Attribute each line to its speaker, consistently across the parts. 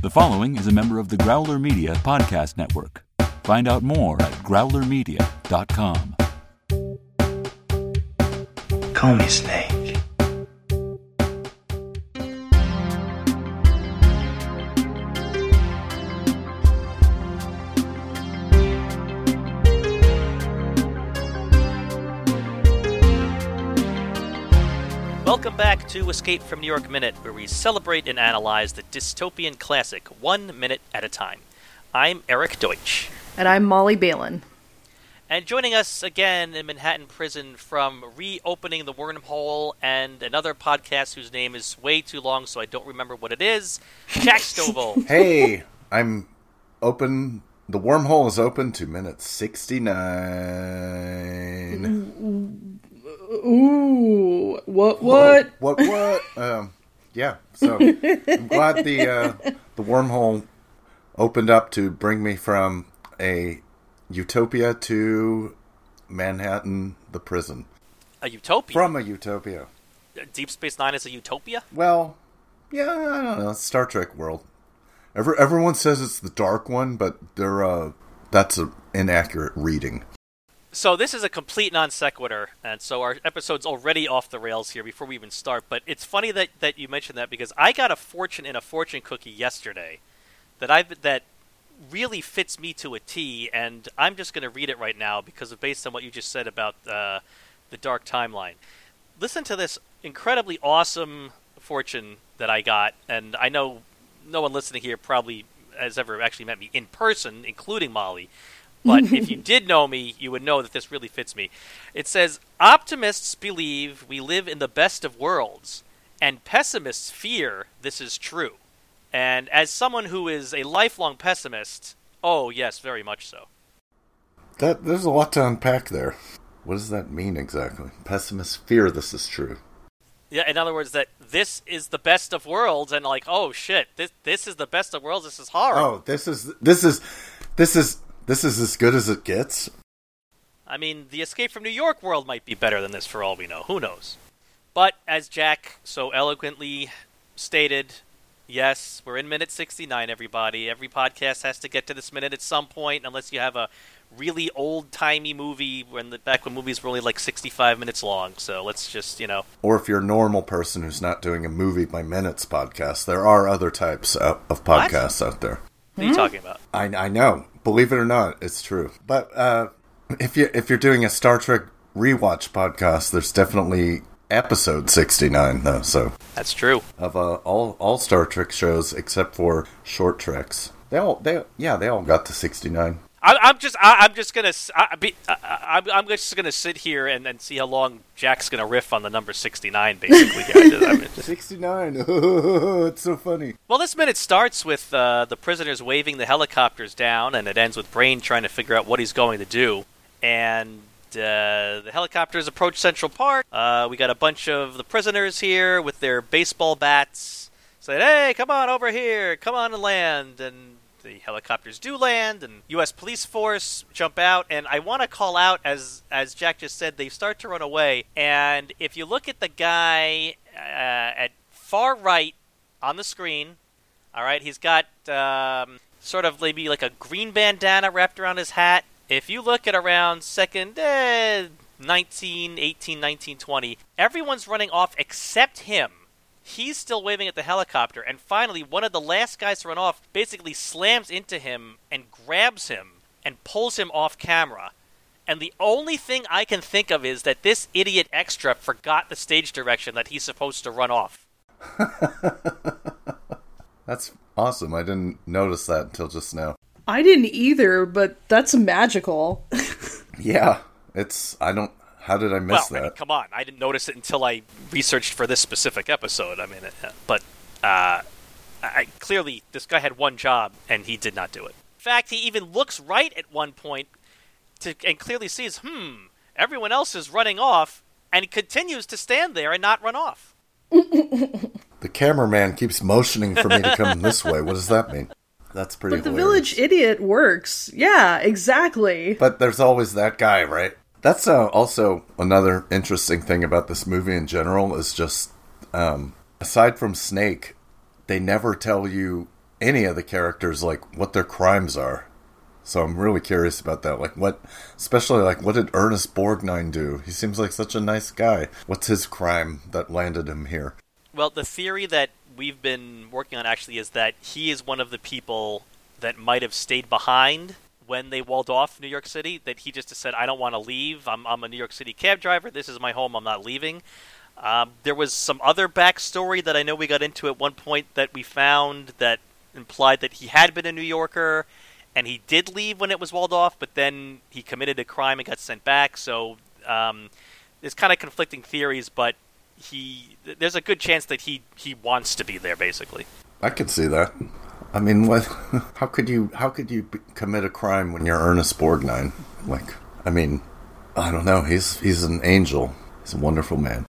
Speaker 1: The following is a member of the Growler Media Podcast Network. Find out more at growlermedia.com.
Speaker 2: Call me Snake.
Speaker 3: To Escape from New York Minute, where we celebrate and analyze the dystopian classic one minute at a time. I'm Eric Deutsch.
Speaker 4: And I'm Molly Balin.
Speaker 3: And joining us again in Manhattan Prison from reopening the wormhole and another podcast whose name is way too long, so I don't remember what it is, Jack Stovall.
Speaker 5: Hey, I'm open. The wormhole is open to minute 69.
Speaker 4: Ooh, what? What?
Speaker 5: What, what? um, yeah, so I'm glad the, uh, the wormhole opened up to bring me from a utopia to Manhattan, the prison.
Speaker 3: a utopia.
Speaker 5: From a utopia.
Speaker 3: Deep Space Nine is a utopia?
Speaker 5: Well, yeah, I don't know. Star Trek world. Every, everyone says it's the dark one, but they're, uh, that's an inaccurate reading.
Speaker 3: So this is a complete non sequitur, and so our episode's already off the rails here before we even start. But it's funny that, that you mentioned that because I got a fortune in a fortune cookie yesterday that I that really fits me to a T, and I'm just going to read it right now because of based on what you just said about uh, the dark timeline. Listen to this incredibly awesome fortune that I got, and I know no one listening here probably has ever actually met me in person, including Molly. But if you did know me, you would know that this really fits me. It says Optimists believe we live in the best of worlds, and pessimists fear this is true. And as someone who is a lifelong pessimist, oh, yes, very much so.
Speaker 5: That there's a lot to unpack there. What does that mean exactly? Pessimists fear this is true.
Speaker 3: Yeah, in other words, that this is the best of worlds, and like, oh shit, this this is the best of worlds. This is horror.
Speaker 5: Oh, this is this is this is this is as good as it gets.
Speaker 3: I mean, the Escape from New York world might be better than this for all we know. Who knows? But as Jack so eloquently stated, yes, we're in minute 69, everybody. Every podcast has to get to this minute at some point, unless you have a really old timey movie when the, back when movies were only like 65 minutes long. So let's just, you know.
Speaker 5: Or if you're a normal person who's not doing a movie by minutes podcast, there are other types of, of podcasts out there.
Speaker 3: What are you talking about?
Speaker 5: I, I know. Believe it or not, it's true. But uh, if you if you're doing a Star Trek rewatch podcast, there's definitely episode 69 though. So
Speaker 3: That's true.
Speaker 5: of uh, all all Star Trek shows except for short treks, they all they yeah they all got to 69.
Speaker 3: I, I'm just, I, I'm just gonna, I, be, I, I'm, I'm just gonna sit here and, and see how long Jack's gonna riff on the number 69, basically. Just- I mean,
Speaker 5: 69. it's so funny.
Speaker 3: Well, this minute starts with uh, the prisoners waving the helicopters down, and it ends with Brain trying to figure out what he's going to do. And uh, the helicopters approach Central Park. Uh, we got a bunch of the prisoners here with their baseball bats, saying, "Hey, come on over here, come on and land." And the helicopters do land, and U.S. police force jump out. And I want to call out, as as Jack just said, they start to run away. And if you look at the guy uh, at far right on the screen. All right, he's got um, sort of maybe like a green bandana wrapped around his hat. If you look at around second eh, 19, 18, 19, 20, everyone's running off except him. He's still waving at the helicopter, and finally, one of the last guys to run off basically slams into him and grabs him and pulls him off camera. And the only thing I can think of is that this idiot extra forgot the stage direction that he's supposed to run off.
Speaker 5: That's awesome. I didn't notice that until just now.
Speaker 4: I didn't either, but that's magical.
Speaker 5: Yeah, it's I don't how did I miss
Speaker 3: well, I mean,
Speaker 5: that?
Speaker 3: come on, I didn't notice it until I researched for this specific episode. I mean, uh, but uh, I, clearly this guy had one job and he did not do it. In fact, he even looks right at one point to and clearly sees, hmm, everyone else is running off, and he continues to stand there and not run off.
Speaker 5: The cameraman keeps motioning for me to come this way. What does that mean? That's pretty
Speaker 4: But the
Speaker 5: hilarious.
Speaker 4: village idiot works. Yeah, exactly.
Speaker 5: But there's always that guy, right? That's uh, also another interesting thing about this movie in general is just, um, aside from Snake, they never tell you any of the characters like what their crimes are. So I'm really curious about that. Like what, especially like what did Ernest Borgnine do? He seems like such a nice guy. What's his crime that landed him here?
Speaker 3: Well, the theory that we've been working on actually is that he is one of the people that might have stayed behind when they walled off New York City. That he just said, "I don't want to leave. I'm, I'm a New York City cab driver. This is my home. I'm not leaving." Um, there was some other backstory that I know we got into at one point that we found that implied that he had been a New Yorker and he did leave when it was walled off, but then he committed a crime and got sent back. So um, there's kind of conflicting theories, but he there's a good chance that he he wants to be there, basically.
Speaker 5: I could see that. I mean, what? How could you? How could you commit a crime when you're Ernest Borgnine? Like, I mean, I don't know. He's he's an angel. He's a wonderful man.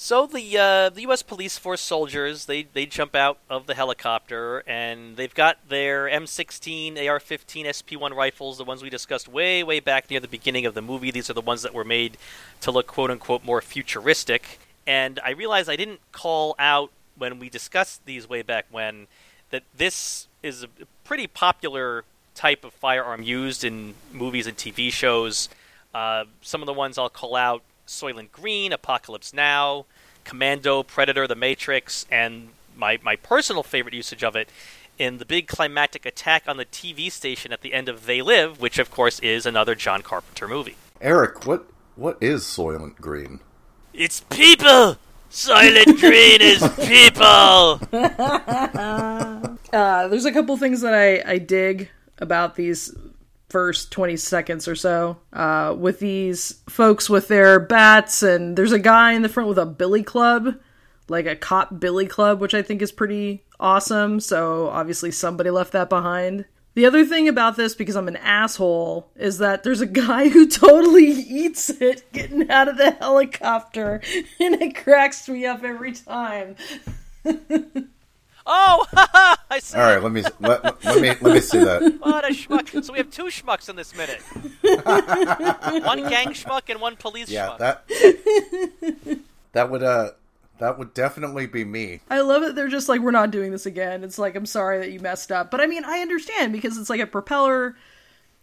Speaker 3: So the uh, the U.S. police force soldiers they they jump out of the helicopter and they've got their M16, AR-15, SP-1 rifles, the ones we discussed way way back near the beginning of the movie. These are the ones that were made to look quote unquote more futuristic. And I realized I didn't call out when we discussed these way back when that this is a pretty popular type of firearm used in movies and TV shows. Uh, some of the ones I'll call out Soylent Green, Apocalypse Now, Commando, Predator, The Matrix, and my, my personal favorite usage of it in the big climactic attack on the TV station at the end of They Live, which of course is another John Carpenter movie.
Speaker 5: Eric, what what is Soylent Green?
Speaker 3: It's people! Soylent Green is people!
Speaker 4: Uh, there's a couple things that I, I dig about these first 20 seconds or so uh, with these folks with their bats and there's a guy in the front with a billy club like a cop billy club which i think is pretty awesome so obviously somebody left that behind. The other thing about this because i'm an asshole is that there's a guy who totally eats it getting out of the helicopter and it cracks me up every time
Speaker 3: Oh, I see.
Speaker 5: All right, let me let, let me let me see that.
Speaker 3: What a schmuck. So we have two schmucks in this minute. one gang schmuck and one police
Speaker 5: Yeah,
Speaker 3: schmuck.
Speaker 5: that that would uh that would definitely be me.
Speaker 4: I love it. They're just like, we're not doing this again. It's like, I'm sorry that you messed up. But I mean, I understand because it's like a propeller,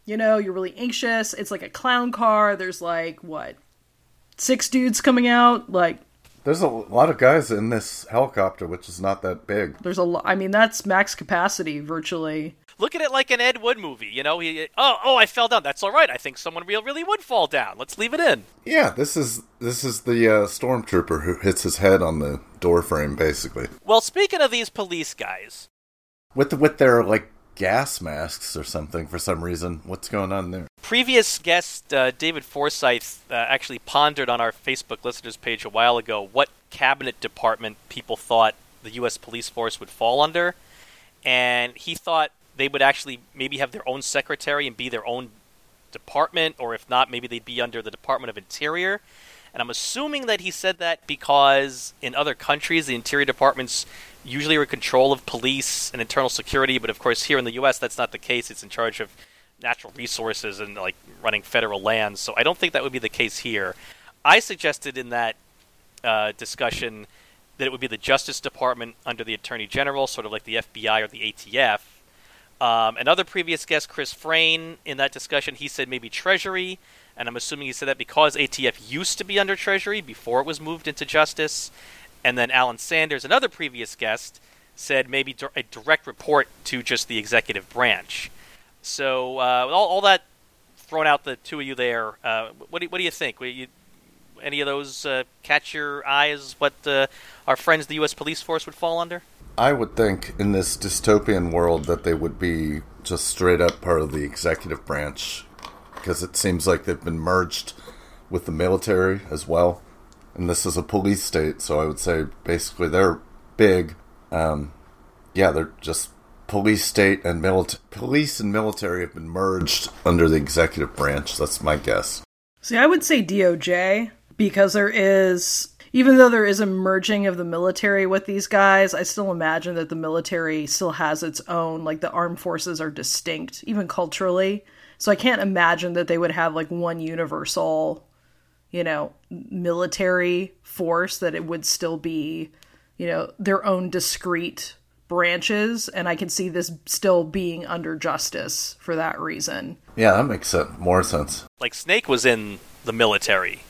Speaker 4: you know, you're really anxious. It's like a clown car. There's like, what, six dudes coming out? Like,
Speaker 5: There's a lot of guys in this helicopter, which is not that big.
Speaker 4: there's a lot. I mean, that's max capacity virtually.
Speaker 3: Look at it like an Ed Wood movie. You know, he, oh, oh, I fell down. That's all right. I think someone real really would fall down. Let's leave it in.
Speaker 5: Yeah, this is this is the uh, stormtrooper who hits his head on the door frame, basically,
Speaker 3: Well, speaking of these police guys,
Speaker 5: with with their like gas masks or something for some reason. What's going on there?
Speaker 3: previous guest uh, David Forsyth uh, actually pondered on our Facebook listeners page a while ago what cabinet department people thought the U.S. police force would fall under, and he thought they would actually maybe have their own secretary and be their own department, or if not, maybe they'd be under the Department of Interior. And I'm assuming that he said that because in other countries, the interior departments usually are in control of police and internal security, but of course, here in the U.S., that's not the case. It's in charge of natural resources and like running federal lands. So I don't think that would be the case here. I suggested in that uh, discussion that it would be the Justice Department under the Attorney General, sort of like the FBI or the ATF. Um, another previous guest, Chris Frayne, in that discussion, he said maybe Treasury, and I'm assuming he said that because ATF used to be under Treasury before it was moved into Justice. And then Alan Sanders, another previous guest, said maybe a direct report to just the executive branch. So uh, all, all that thrown out the two of you there, uh, what, do, what do you think? You, any of those uh, catch your eyes? what uh, our friends, the U.S. police force, would fall under?
Speaker 5: I would think in this dystopian world that they would be just straight up part of the executive branch because it seems like they've been merged with the military as well. And this is a police state, so I would say basically they're big. Um, yeah, they're just police state and military. Police and military have been merged under the executive branch. That's my guess.
Speaker 4: See, I would say DOJ because there is, even though there is a merging of the military with these guys, I still imagine that the military still has its own, like the armed forces are distinct, even culturally. So I can't imagine that they would have like one universal, you know, military force, that it would still be, you know, their own discrete branches, and I can see this still being under justice for that reason.
Speaker 5: Yeah, that makes sense. More sense.
Speaker 3: Like Snake was in the military.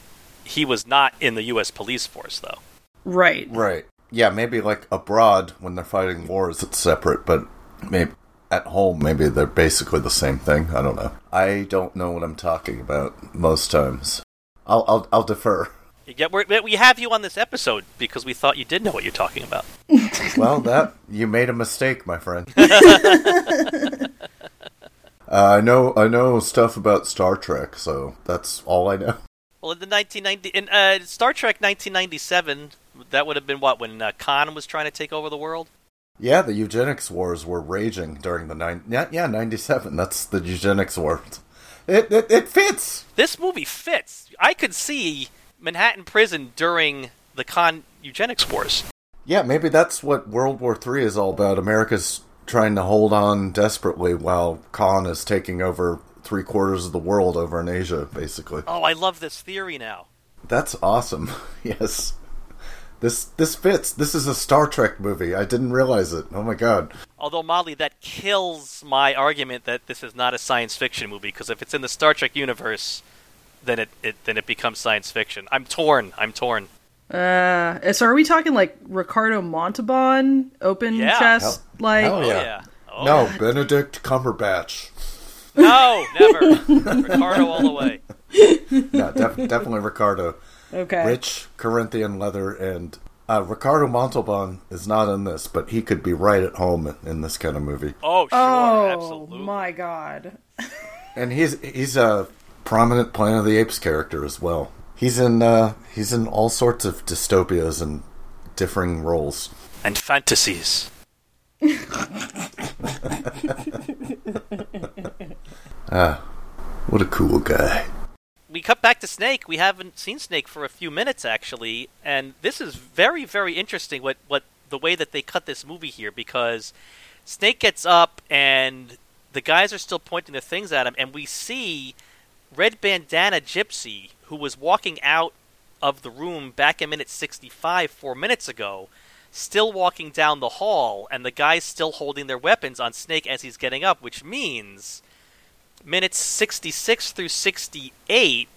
Speaker 3: He was not in the U.S. police force, though.
Speaker 4: Right.
Speaker 5: Right. Yeah, maybe like abroad when they're fighting wars, it's separate, but maybe at home, maybe they're basically the same thing. I don't know. I don't know what I'm talking about most times. I'll I'll, I'll defer.
Speaker 3: Yeah, we have you on this episode because we thought you did know what you're talking about.
Speaker 5: Well, that you made a mistake, my friend. uh, I know I know stuff about Star Trek, so that's all I know.
Speaker 3: Well, in the 1990 in uh, Star Trek 1997, that would have been what when uh, Khan was trying to take over the world.
Speaker 5: Yeah, the eugenics wars were raging during the nine. Yeah, yeah, ninety seven. That's the eugenics war. It, it it fits.
Speaker 3: This movie fits. I could see Manhattan Prison during the Khan eugenics wars.
Speaker 5: Yeah, maybe that's what World War Three is all about. America's trying to hold on desperately while Khan is taking over three quarters of the world over in Asia, basically.
Speaker 3: Oh, I love this theory now.
Speaker 5: That's awesome. yes. This this fits. This is a Star Trek movie. I didn't realize it. Oh my god.
Speaker 3: Although Molly, that kills my argument that this is not a science fiction movie because if it's in the Star Trek universe, then it, it then it becomes science fiction. I'm torn. I'm torn.
Speaker 4: Uh, so are we talking like Ricardo Montalban, open
Speaker 3: Yeah.
Speaker 4: chest, like?
Speaker 5: hell
Speaker 3: Oh
Speaker 5: yeah.
Speaker 3: yeah. Oh,
Speaker 5: no, Benedict Cumberbatch.
Speaker 3: No, never. Ricardo all the way.
Speaker 5: No, def- definitely Ricardo.
Speaker 4: Okay.
Speaker 5: Rich Corinthian leather and uh, Ricardo Montalban is not in this, but he could be right at home in this kind of movie.
Speaker 3: Oh, sure,
Speaker 4: Oh
Speaker 3: absolutely.
Speaker 4: my god.
Speaker 5: And he's he's a prominent Planet of the Apes character as well. He's in uh, he's in all sorts of dystopias and differing roles.
Speaker 3: And fantasies.
Speaker 5: Ah, what a cool guy.
Speaker 3: we cut back to Snake. We haven't seen Snake for a few minutes actually, and this is very, very interesting. What what the way that they cut this movie here because Snake gets up and the guys are still pointing their things at him, and we see Red Bandana Gypsy, who was walking out of the room back in minute 65 four minutes ago, still walking down the hall, and the guys still holding their weapons on Snake as he's getting up, which means minutes 66 through 68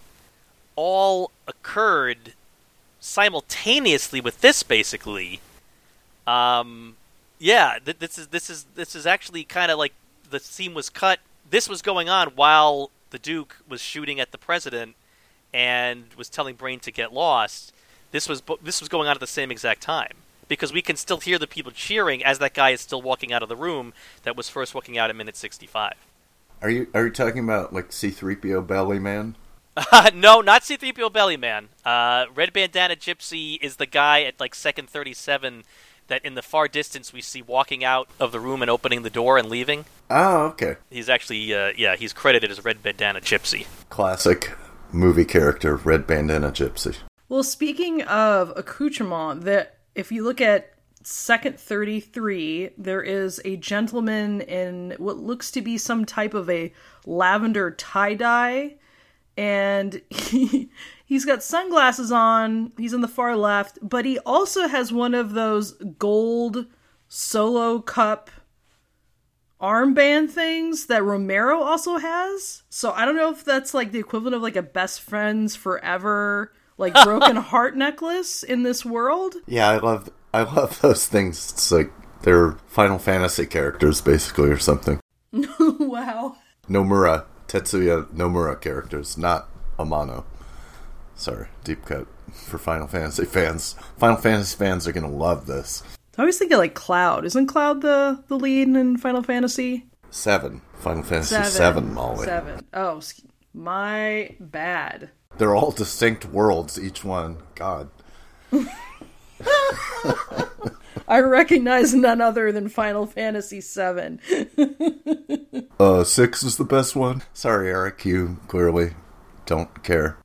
Speaker 3: all occurred simultaneously with this basically. Um yeah th- this is this is this is actually kind of like the scene was cut. This was going on while the duke was shooting at the president and was telling brain to get lost this was this was going on at the same exact time because we can still hear the people cheering as that guy is still walking out of the room that was first walking out at minute 65
Speaker 5: Are you are you talking about like C-3PO Belly Man?
Speaker 3: no, not C-3PO Bellyman. Uh, Red Bandana Gypsy is the guy at like second 37 that in the far distance we see walking out of the room and opening the door and leaving.
Speaker 5: Oh, okay.
Speaker 3: He's actually, uh, yeah, he's credited as Red Bandana Gypsy.
Speaker 5: Classic movie character, Red Bandana Gypsy.
Speaker 4: Well, speaking of accoutrement, that if you look at second 33, there is a gentleman in what looks to be some type of a lavender tie dye, and he, he's got sunglasses on. He's in the far left, but he also has one of those gold solo cup armband things that Romero also has. So I don't know if that's like the equivalent of like a best friends forever like broken heart necklace in this world.
Speaker 5: Yeah, I love I love those things. It's like they're Final Fantasy characters, basically, or something.
Speaker 4: wow.
Speaker 5: Nomura, Tetsuya Nomura characters, not Amano. Sorry, deep cut for Final Fantasy fans. Final Fantasy fans are gonna love this.
Speaker 4: I always think of like Cloud. Isn't Cloud the the lead in Final Fantasy?
Speaker 5: Seven, Final Fantasy Seven, Molly.
Speaker 4: Seven. Oh, my bad.
Speaker 5: They're all distinct worlds, each one. God.
Speaker 4: I recognize none other than Final Fantasy Seven.
Speaker 5: Uh, six is the best one. Sorry, Eric, you clearly don't care.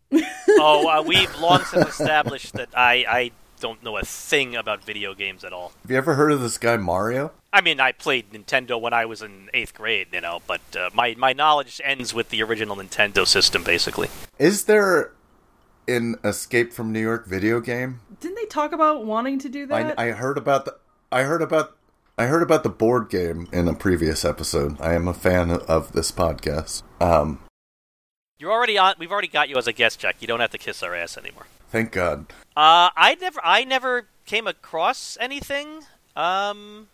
Speaker 3: Oh, uh, we've long since established that I, I don't know a thing about video games at all.
Speaker 5: Have you ever heard of this guy Mario?
Speaker 3: I mean, I played Nintendo when I was in eighth grade, you know, but uh, my, my knowledge ends with the original Nintendo system, basically.
Speaker 5: Is there an Escape from New York video game?
Speaker 4: Didn't they talk about wanting to do that?
Speaker 5: I, I heard about the. I heard about I heard about the board game in a previous episode. I am a fan of this podcast. Um,
Speaker 3: You're already on. We've already got you as a guest, Jack. You don't have to kiss our ass anymore.
Speaker 5: thank God.
Speaker 3: Uh, I never, I never came across anything um,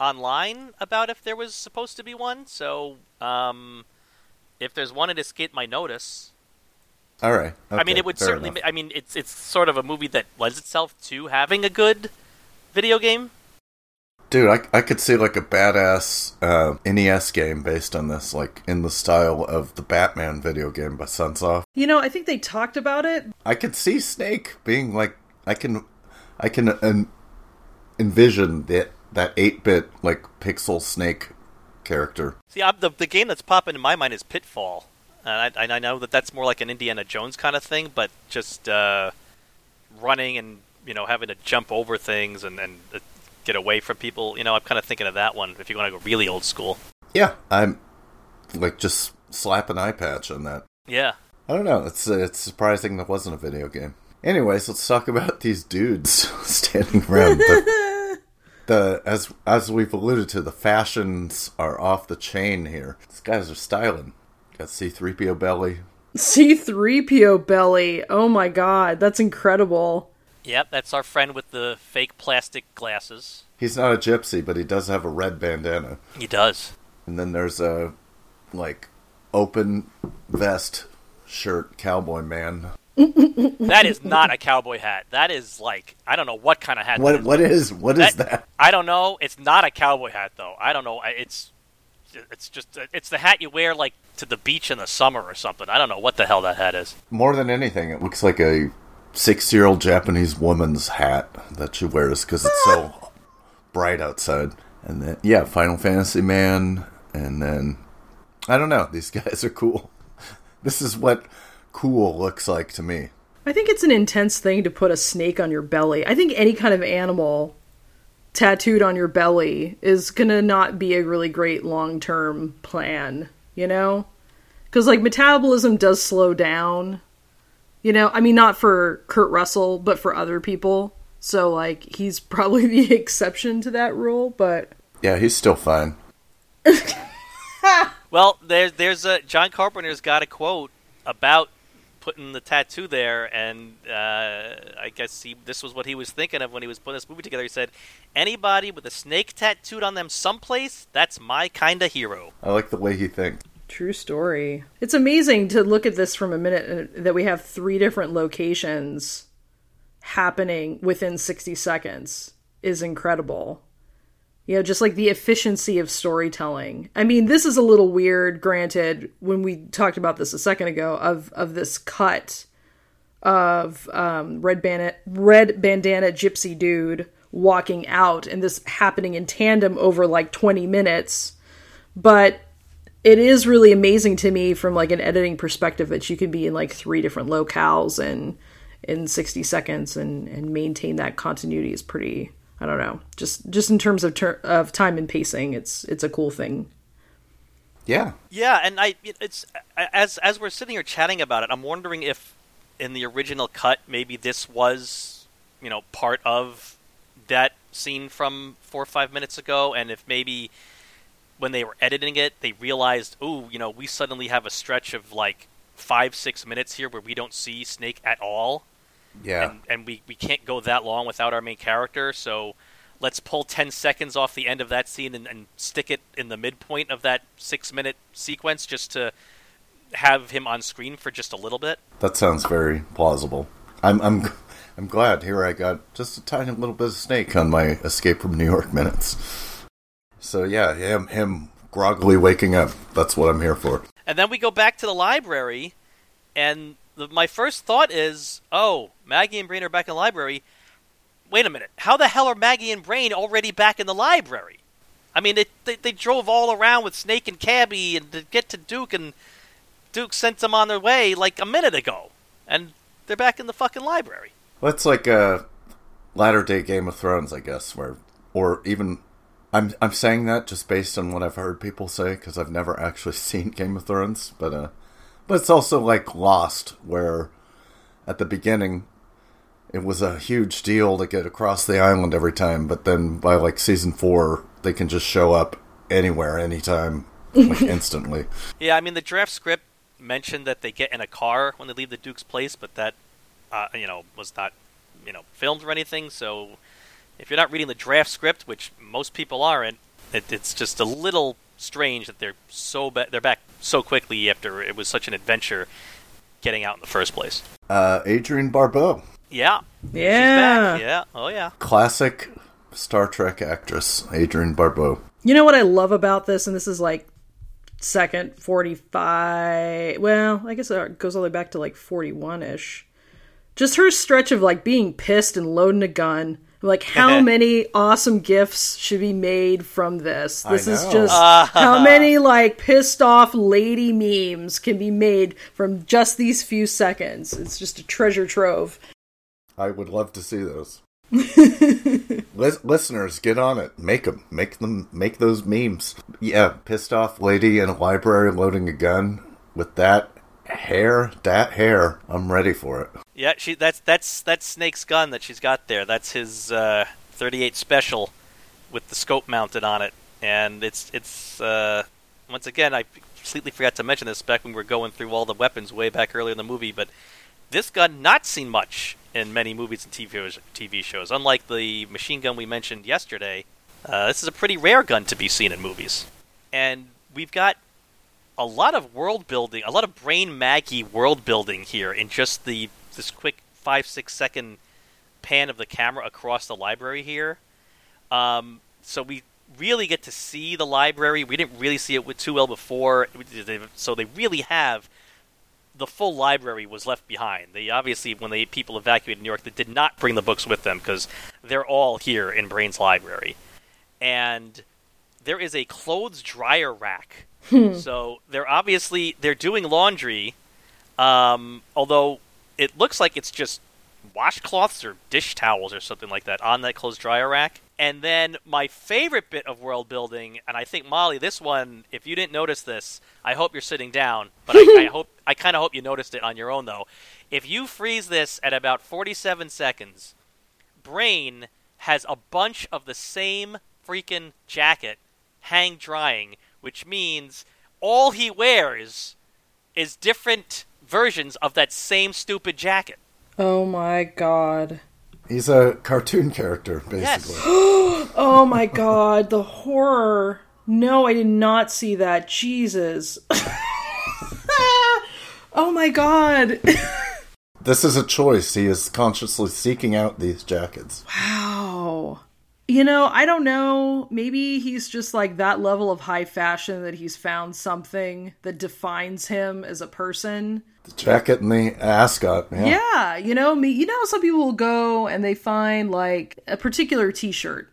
Speaker 3: online about if there was supposed to be one. So, um, if there's one, it escaped my notice.
Speaker 5: All right.
Speaker 3: I mean, it would certainly.
Speaker 5: enough.
Speaker 3: I mean, it's it's sort of a movie that lends itself to having a good video game.
Speaker 5: Dude, I, I could see like a badass uh, NES game based on this, like in the style of the Batman video game by Sunsoft.
Speaker 4: You know, I think they talked about it.
Speaker 5: I could see Snake being like, I can, I can en- envision that that eight bit like pixel Snake character.
Speaker 3: See, I'm, the the game that's popping in my mind is Pitfall, and I, I know that that's more like an Indiana Jones kind of thing, but just uh, running and you know having to jump over things and and uh, get away from people. You know, I'm kind of thinking of that one if you want to go really old school.
Speaker 5: Yeah, I'm like just slap an eye patch on that.
Speaker 3: Yeah.
Speaker 5: I don't know. It's uh, it's surprising that wasn't a video game. Anyways, let's talk about these dudes standing around. The, the as as we've alluded to, the fashions are off the chain here. These guys are styling. Got C three PO belly.
Speaker 4: C3PO belly. Oh my god, that's incredible.
Speaker 3: Yep, that's our friend with the fake plastic glasses.
Speaker 5: He's not a gypsy, but he does have a red bandana.
Speaker 3: He does.
Speaker 5: And then there's a like open vest shirt cowboy man.
Speaker 3: That is not a cowboy hat. That is like I don't know what kind of hat. that
Speaker 5: What
Speaker 3: is.
Speaker 5: what is what is that?
Speaker 3: I don't know. It's not a cowboy hat though. I don't know. It's it's just it's the hat you wear like to the beach in the summer or something. I don't know what the hell that hat is.
Speaker 5: More than anything, it looks like a six-year-old Japanese woman's hat that she wears because it's so bright outside. And then yeah, Final Fantasy man, and then I don't know. These guys are cool. This is what cool looks like to me.
Speaker 4: I think it's an intense thing to put a snake on your belly. I think any kind of animal tattooed on your belly is gonna not be a really great long term plan, you know? Because, like, metabolism does slow down. You know, I mean, not for Kurt Russell, but for other people. So, like, he's probably the exception to that rule, but.
Speaker 5: Yeah, he's still fine.
Speaker 3: Well, there's there's a John Carpenter's got a quote about putting the tattoo there, and uh, I guess he this was what he was thinking of when he was putting this movie together. He said, "Anybody with a snake tattooed on them someplace, that's my kind of hero."
Speaker 5: I like the way he thinks.
Speaker 4: True story. It's amazing to look at this from a minute uh, that we have three different locations happening within 60 seconds is incredible. You know, just like the efficiency of storytelling. I mean, this is a little weird, granted, when we talked about this a second ago of of this cut of um, red bandana red bandana gypsy dude walking out and this happening in tandem over like 20 minutes. But it is really amazing to me from like an editing perspective that you can be in like three different locales and in 60 seconds and and maintain that continuity is pretty I don't know. Just just in terms of ter- of time and pacing, it's it's a cool thing.
Speaker 5: Yeah,
Speaker 3: Yeah, and I it's as as we're sitting here chatting about it, I'm wondering if in the original cut maybe this was you know part of that scene from four or five minutes ago, and if maybe when they were editing it, they realized, oh, you know, we suddenly have a stretch of like five six minutes here where we don't see Snake at all,
Speaker 5: yeah.
Speaker 3: and and we we can't go that long without our main character, so. Let's pull 10 seconds off the end of that scene and, and stick it in the midpoint of that six minute sequence just to have him on screen for just a little bit.
Speaker 5: That sounds very plausible. I'm I'm I'm glad here I got just a tiny little bit of snake on my Escape from New York minutes. So yeah, him him groggily waking up. That's what I'm here for.
Speaker 3: And then we go back to the library, and the, my first thought is, oh, Maggie and Brain are back in the library. Wait a minute. How the hell are Maggie and Brain already back in the library? I mean, they, they, they drove all around with Snake and Cabby and to get to Duke, and Duke sent them on their way like a minute ago. And they're back in the fucking library.
Speaker 5: Well, it's like a latter day Game of Thrones, I guess, where or even I'm I'm saying that just based on what I've heard people say because I've never actually seen Game of Thrones, but uh, but it's also like Lost, where at the beginning it was a huge deal to get across the island every time, but then by like season four, they can just show up anywhere, anytime, like instantly.
Speaker 3: Yeah, I mean the draft script mentioned that they get in a car when they leave the Duke's place, but that uh, you know was not you know filmed or anything. So if you're not reading the draft script, which most people aren't, it, it's just a little strange that they're so ba- they're back so quickly after it was such an adventure getting out in the first place.
Speaker 5: Uh, Adrienne Barbeau,
Speaker 3: Yeah, she's
Speaker 4: Yeah.
Speaker 3: back. Yeah, oh yeah.
Speaker 5: classic Star Trek actress, Adrienne Barbeau.
Speaker 4: You know what I love about this, and this is like second 45. Well, I guess it goes all the way back to like 41 ish. Just her stretch of like being pissed and loading a gun. Like, how many awesome gifts should be made from this? This is
Speaker 5: know.
Speaker 4: just how many like pissed off lady memes can be made from just these few seconds. It's just a treasure trove.
Speaker 5: I would love to see those. Lis- listeners, get on it. Make them. Make them. Make those memes. Yeah, pissed off lady in a library loading a gun with that hair. That hair. I'm ready for it.
Speaker 3: Yeah, she that's that's that's Snake's gun that she's got there. That's his uh, 38 special with the scope mounted on it, and it's it's uh, once again I completely forgot to mention this back when we were going through all the weapons way back earlier in the movie, but this gun not seen much in many movies and TV. TV shows. Unlike the machine gun we mentioned yesterday, uh, this is a pretty rare gun to be seen in movies, and we've got a lot of world building, a lot of brain Maggie world building here in just the this quick five six second pan of the camera across the library here. Um, so we really get to see the library. We didn't really see it too well before, so they really have the full library was left behind. They obviously, when the people evacuated New York, they did not bring the books with them because they're all here in Brain's library, and there is a clothes dryer rack. So they're obviously they're doing laundry, um, although it looks like it's just washcloths or dish towels or something like that on that clothes dryer rack. And then my favorite bit of world building, and I think Molly, this one, if you didn't notice this, I hope you're sitting down, but I, I hope I kind of hope you noticed it on your own though. If you freeze this at about 47 seconds, Brain has a bunch of the same freaking jacket hang drying, which means all he wears is different versions of that same stupid jacket.
Speaker 4: Oh my god.
Speaker 5: He's a cartoon character, basically.
Speaker 3: Yes.
Speaker 4: Oh my god, the horror. No, I did not see that. Jesus. oh my god.
Speaker 5: This is a choice. He is consciously seeking out these jackets.
Speaker 4: Wow. You know, I don't know. Maybe he's just like that level of high fashion that he's found something that defines him as a person.
Speaker 5: The jacket and the ascot. Yeah.
Speaker 4: Yeah, you know, me you know some people will go and they find like a particular t-shirt,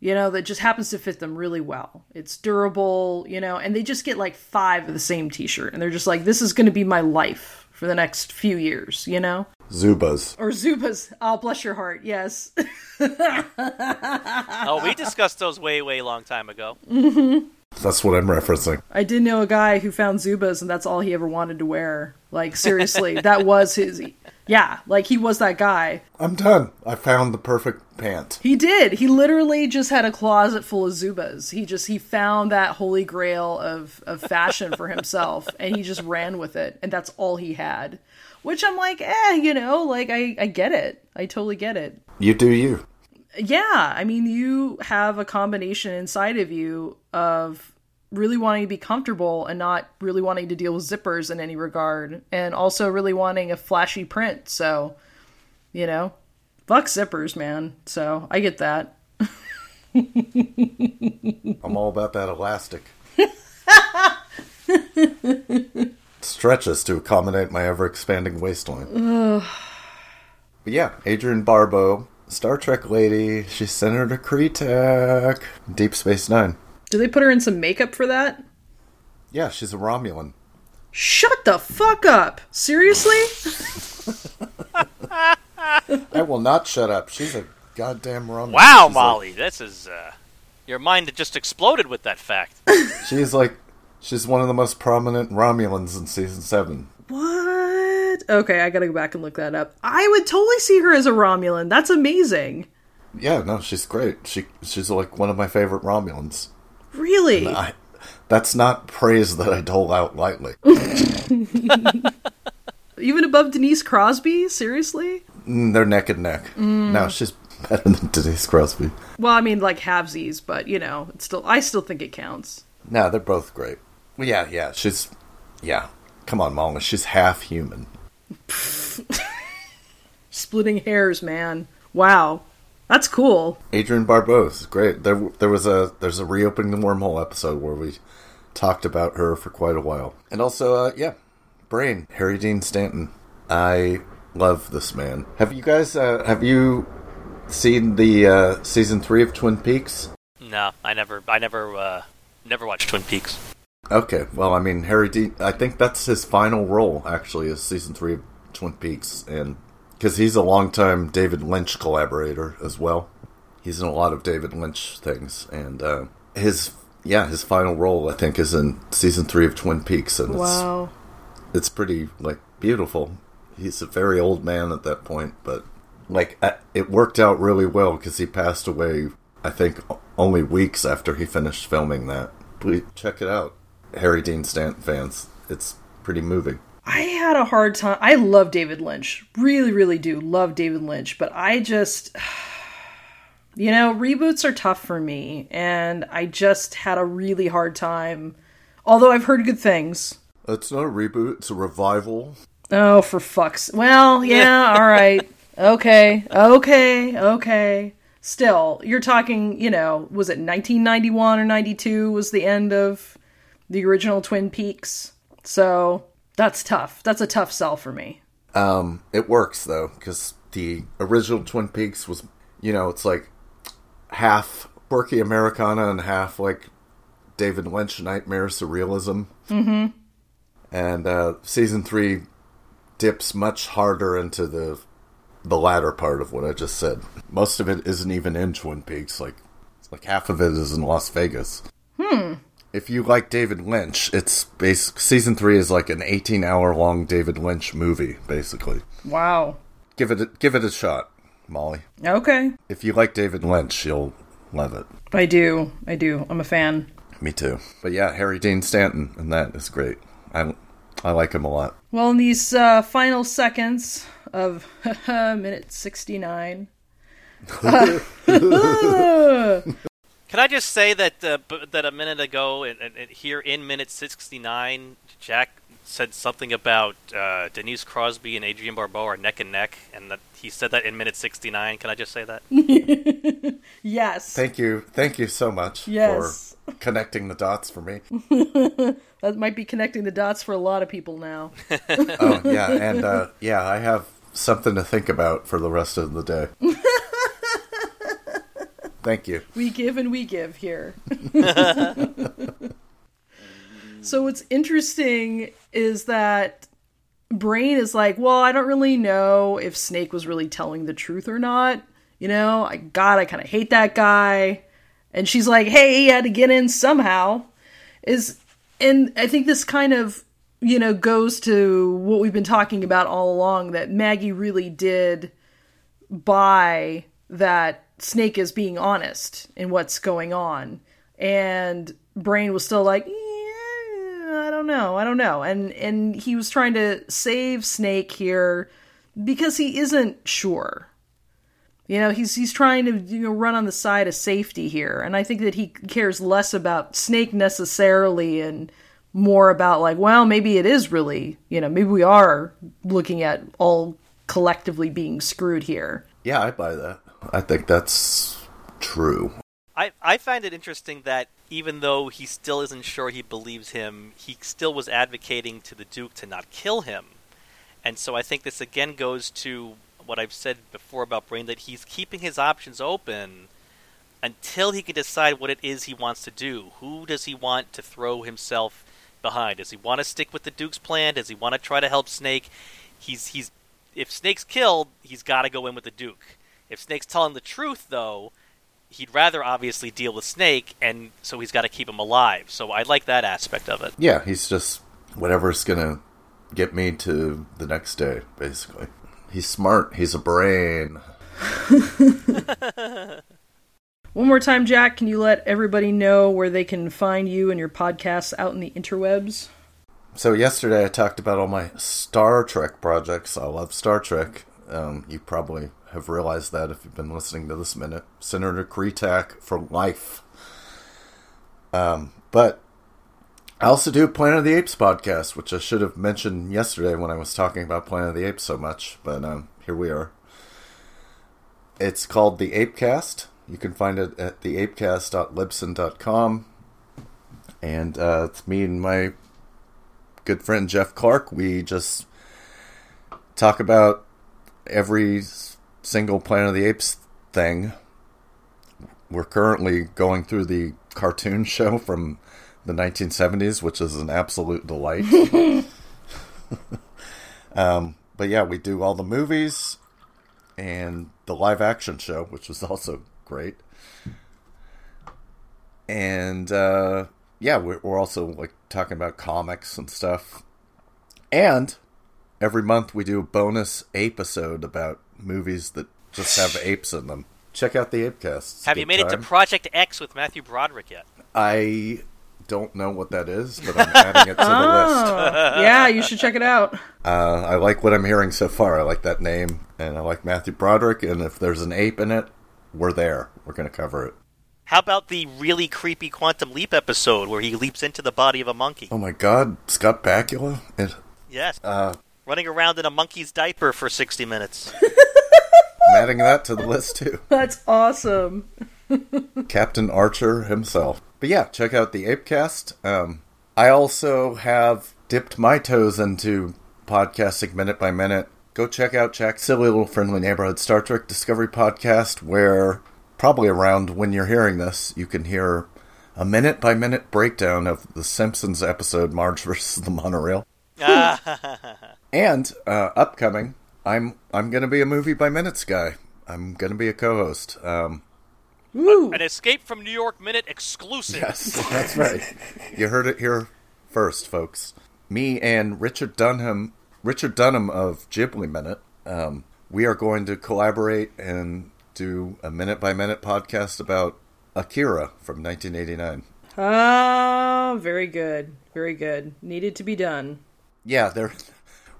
Speaker 4: you know, that just happens to fit them really well. It's durable, you know, and they just get like 5 of the same t-shirt and they're just like this is going to be my life for the next few years, you know?
Speaker 5: Zubaz.
Speaker 4: Or Zubaz. Oh, bless your heart. Yes.
Speaker 3: oh, we discussed those way, way long time ago. Mm-hmm.
Speaker 5: That's what I'm referencing.
Speaker 4: I did know a guy who found Zubaz and that's all he ever wanted to wear. Like seriously, that was his Yeah, like he was that guy.
Speaker 5: I'm done. I found the perfect pant.
Speaker 4: He did. He literally just had a closet full of Zubaz. He just he found that holy grail of of fashion for himself and he just ran with it and that's all he had. Which I'm like, eh, you know, like I I get it. I totally get it.
Speaker 5: You do you.
Speaker 4: Yeah, I mean, you have a combination inside of you of really wanting to be comfortable and not really wanting to deal with zippers in any regard, and also really wanting a flashy print. So, you know, fuck zippers, man. So I get that.
Speaker 5: I'm all about that elastic. Stretches to accommodate my ever expanding waistline. but yeah, Adrienne Barbeau, Star Trek lady. She's Senator Cretak. Deep Space Nine.
Speaker 4: Do they put her in some makeup for that?
Speaker 5: Yeah, she's a Romulan.
Speaker 4: Shut the fuck up! Seriously?
Speaker 5: I will not shut up. She's a goddamn Romulan.
Speaker 3: Wow,
Speaker 5: She's
Speaker 3: Molly, this is uh, your mind just exploded with that fact.
Speaker 5: She's like, she's one of the most prominent Romulans in season seven.
Speaker 4: What? Okay, I gotta go back and look that up. I would totally see her as a Romulan. That's amazing.
Speaker 5: Yeah, no, she's great. She she's like one of my favorite Romulans.
Speaker 4: Really?
Speaker 5: I, that's not praise that I dole out lightly.
Speaker 4: Even above Denise Crosby? Seriously?
Speaker 5: Mm, They're neck and neck. No, she's better than Denise Crosby.
Speaker 4: Well, I mean, like halvesies, but you know, it's still. I still think it counts.
Speaker 5: No, they're both great. Well, yeah, yeah, she's yeah. Come on, Molly, she's half human.
Speaker 4: Splitting hairs, man. Wow, that's cool.
Speaker 5: Adrienne Barbeau is great. There, there was a there's a reopening the wormhole episode where we talked about her for quite a while, and also, uh, yeah, Brain Harry Dean Stanton. I love this man. Have you guys uh, have you seen the uh, season three of Twin Peaks?
Speaker 3: No, I never, I never, uh, never watched Twin Peaks.
Speaker 5: Okay, well, I mean, Harry Dean. I think that's his final role actually, is season three of Twin Peaks, and because he's a longtime David Lynch collaborator as well. He's in a lot of David Lynch things, and uh, his yeah, his final role I think is in season three of Twin Peaks, and
Speaker 4: Wow.
Speaker 5: it's it's pretty like beautiful. He's a very old man at that point, but like uh, it worked out really well because he passed away. I think only weeks after he finished filming that. Please check it out, Harry Dean Stanton fans. It's pretty moving.
Speaker 4: I had a hard time. I love David Lynch. Really, really do love David Lynch, but I just. You know, reboots are tough for me, and I just had a really hard time. Although I've heard good things.
Speaker 5: It's not a reboot; it's a revival.
Speaker 4: Oh, for fuck's. Well, yeah, all right. Okay, okay, okay. Still, you're talking, you know, was it 1991 or 92 was the end of the original Twin Peaks? So that's tough. That's a tough sell for me.
Speaker 5: Um, it works though because the original Twin Peaks was, you know, it's like half quirky Americana and half like David Lynch nightmare surrealism. Mm-hmm. And uh, season three dips much harder into the the latter part of what I just said. Most of it isn't even in Twin Peaks. Like, it's like half of it is in Las Vegas. Hmm. If you like David Lynch, it's basic. Season three is like an eighteen-hour long David Lynch movie, basically.
Speaker 4: Wow.
Speaker 5: Give it, a, give it a shot, Molly.
Speaker 4: Okay.
Speaker 5: If you like David Lynch, you'll love it.
Speaker 4: I do. I do. I'm a fan.
Speaker 5: Me too. But yeah, Harry Dean Stanton, and that is great. I, I like him a lot.
Speaker 4: Well, in these uh, final seconds of minute 69,
Speaker 3: Can I just say that uh, b- that a minute ago, and, and, and here in minute sixty nine, Jack said something about uh, Denise Crosby and Adrienne Barbeau are neck and neck, and that he said that in minute sixty nine. Can I just say that?
Speaker 4: yes.
Speaker 5: Thank you, thank you so much
Speaker 4: Yes.
Speaker 5: for connecting the dots for me.
Speaker 4: That might be connecting the dots for a lot of people now.
Speaker 5: Oh yeah, and uh, yeah, I have something to think about for the rest of the day. Thank you.
Speaker 4: We give and we give here. so what's interesting is that Brain is like, well, I don't really know if Snake was really telling the truth or not. You know, I God, I kind of hate that guy. And she's like, hey, he had to get in somehow. Is and I think this kind of you know goes to what we've been talking about all along that Maggie really did buy that Snake is being honest in what's going on. And Brain was still like, yeah, I don't know, I don't know. And and he was trying to save Snake here because he isn't sure. You know, he's he's trying to you know run on the side of safety here, and I think that he cares less about Snake necessarily and more about like, well, maybe it is really, you know, maybe we are looking at all collectively being screwed here.
Speaker 5: Yeah, I buy that. I think that's true.
Speaker 3: I, I find it interesting that even though he still isn't sure he believes him, he still was advocating to the Duke to not kill him. And so I think this again goes to what I've said before about Brain that he's keeping his options open until he can decide what it is he wants to do. Who does he want to throw himself behind? Does he want to stick with the Duke's plan? Does he want to try to help Snake? He's he's if Snake's killed, he's got to go in with the Duke. If Snake's telling the truth though, he'd rather obviously deal with Snake, and so he's got to keep him alive. So I like that aspect of it.
Speaker 5: Yeah, he's just whatever's gonna get me to the next day, basically. He's smart. He's a brain.
Speaker 4: One more time, Jack, can you let everybody know where they can find you and your podcasts out in the interwebs?
Speaker 5: So yesterday I talked about all my Star Trek projects. I love Star Trek. Um, you probably have realized that if you've been listening to this minute. Senator Cretak for life. Um, but I also do Planet of the Apes podcast, which I should have mentioned yesterday when I was talking about Planet of the Apes so much. But um, here we are. It's called The Apecast. You can find it at theapecast.libsyn.com. And uh, it's me and my good friend Jeff Clark. We just talk about every single Planet of the Apes thing. We're currently going through the cartoon show from the 1970s, which is an absolute delight. um, but yeah, we do all the movies and the live action show, which was also great. And uh, yeah, we're, we're also like talking about comics and stuff. And every month we do a bonus ape episode about movies that just have apes in them. Check out the Apecast.
Speaker 3: Have you made it to Project X with Matthew Broderick yet?
Speaker 5: I don't know what that is, but I'm adding it to the list.
Speaker 4: Oh, yeah, you should check it out.
Speaker 5: Uh, I like what I'm hearing so far. I like that name, and I like Matthew Broderick. And if there's an ape in it, we're there. We're going to cover it.
Speaker 3: How about the really creepy Quantum Leap episode where he leaps into the body of a monkey?
Speaker 5: Oh my God, Scott Bakula! It,
Speaker 3: Yes.
Speaker 5: uh,
Speaker 3: Running around in a monkey's diaper for 60 minutes.
Speaker 5: I'm adding that to the list too.
Speaker 4: That's awesome.
Speaker 5: Captain Archer himself. But yeah, check out the Apecast. Um, I also have dipped my toes into podcasting minute by minute. Go check out Jack's Silly Little Friendly Neighborhood Star Trek Discovery podcast, where probably around when you're hearing this, you can hear a minute by minute breakdown of the Simpsons episode Marge versus the Monorail. And uh, upcoming, I'm I'm gonna be a movie by minutes guy. I'm gonna be a co-host. Um,
Speaker 4: Woo!
Speaker 3: An Escape from New York Minute exclusive.
Speaker 5: Yes, that's right. You heard it here first, folks. Me and Richard Dunham, Richard Dunham of Ghibli Minute, um, we are going to collaborate and do a minute by minute podcast about Akira from 1989.
Speaker 4: Ah, very good. Very good. Needed to be done.
Speaker 5: Yeah, they're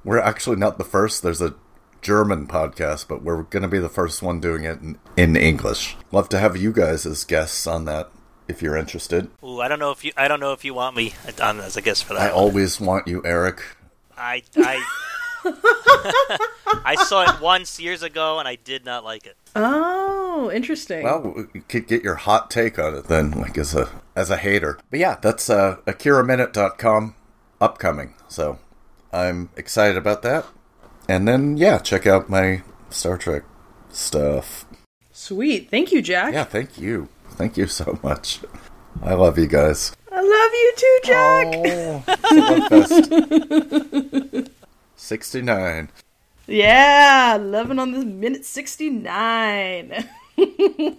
Speaker 5: we're actually not the first. There's a German podcast, but we're going to be the first one doing it in, in English. Love to have you guys as guests on that if you're interested.
Speaker 3: Ooh, I don't know if you I don't know if you want me on as a guest for
Speaker 5: I
Speaker 3: that. one.
Speaker 5: always want you, Eric.
Speaker 3: I I I saw it once years ago and I did not like it.
Speaker 4: Oh, interesting.
Speaker 5: Well, you could get your hot take on it then, like as a as a hater. But yeah, that's uh, AkiraMinute.com upcoming. So I'm excited about that. And then yeah, check out my Star Trek stuff.
Speaker 4: Sweet. Thank you, Jack.
Speaker 5: Yeah, thank you, thank you so much. I love you guys.
Speaker 4: I love you too, Jack.
Speaker 5: Oh, it's a love fest. Sixty-nine.
Speaker 4: Yeah, loving on this minute 69. and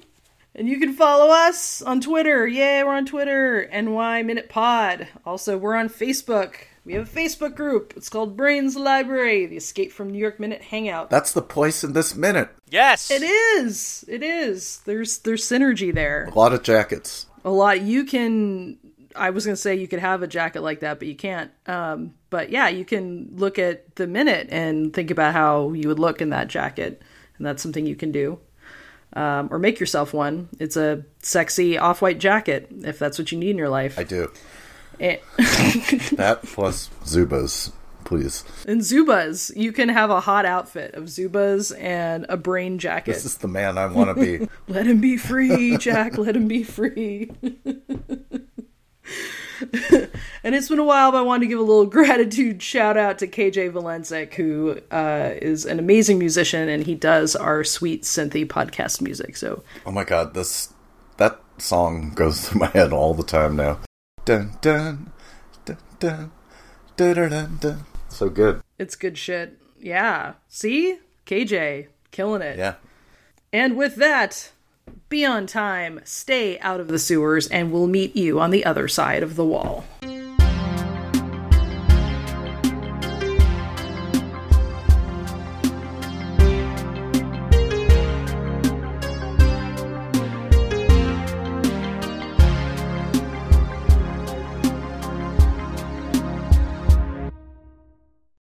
Speaker 4: you can follow us on Twitter. Yeah, we're on Twitter, NY Minute Pod. Also, we're on Facebook. We have a Facebook group. It's called Brains Library, the Escape from New York Minute Hangout.
Speaker 5: That's the place in this minute.
Speaker 3: Yes.
Speaker 4: It is. It is. There's there's synergy there.
Speaker 5: A lot of jackets.
Speaker 4: a lot you can i was going to say you could have a jacket like that but you can't um, but yeah you can look at the minute and think about how you would look in that jacket and that's something you can do um, or make yourself one it's a sexy off-white jacket if that's what you need in your life
Speaker 5: I do.
Speaker 4: And,
Speaker 5: That plus Zubaz, please.
Speaker 4: and zubaz you can have a hot outfit of zubaz and a brain jacket
Speaker 5: This is the man I want to be.
Speaker 4: Let him be free, Jack. Let him be free. and it's been a while, but I wanted to give a little gratitude shout out to KJ Valensik, who uh, is an amazing musician and he does our sweet synthy podcast music. So
Speaker 5: Oh my god, this that song goes through my head all the time now. Dun dun dun dun dun dun dun. dun. So good.
Speaker 4: it's good shit. Yeah. See? KJ, killing it.
Speaker 5: Yeah.
Speaker 4: And with that, be on time, stay out of the sewers, and we'll meet you on the other side of the wall.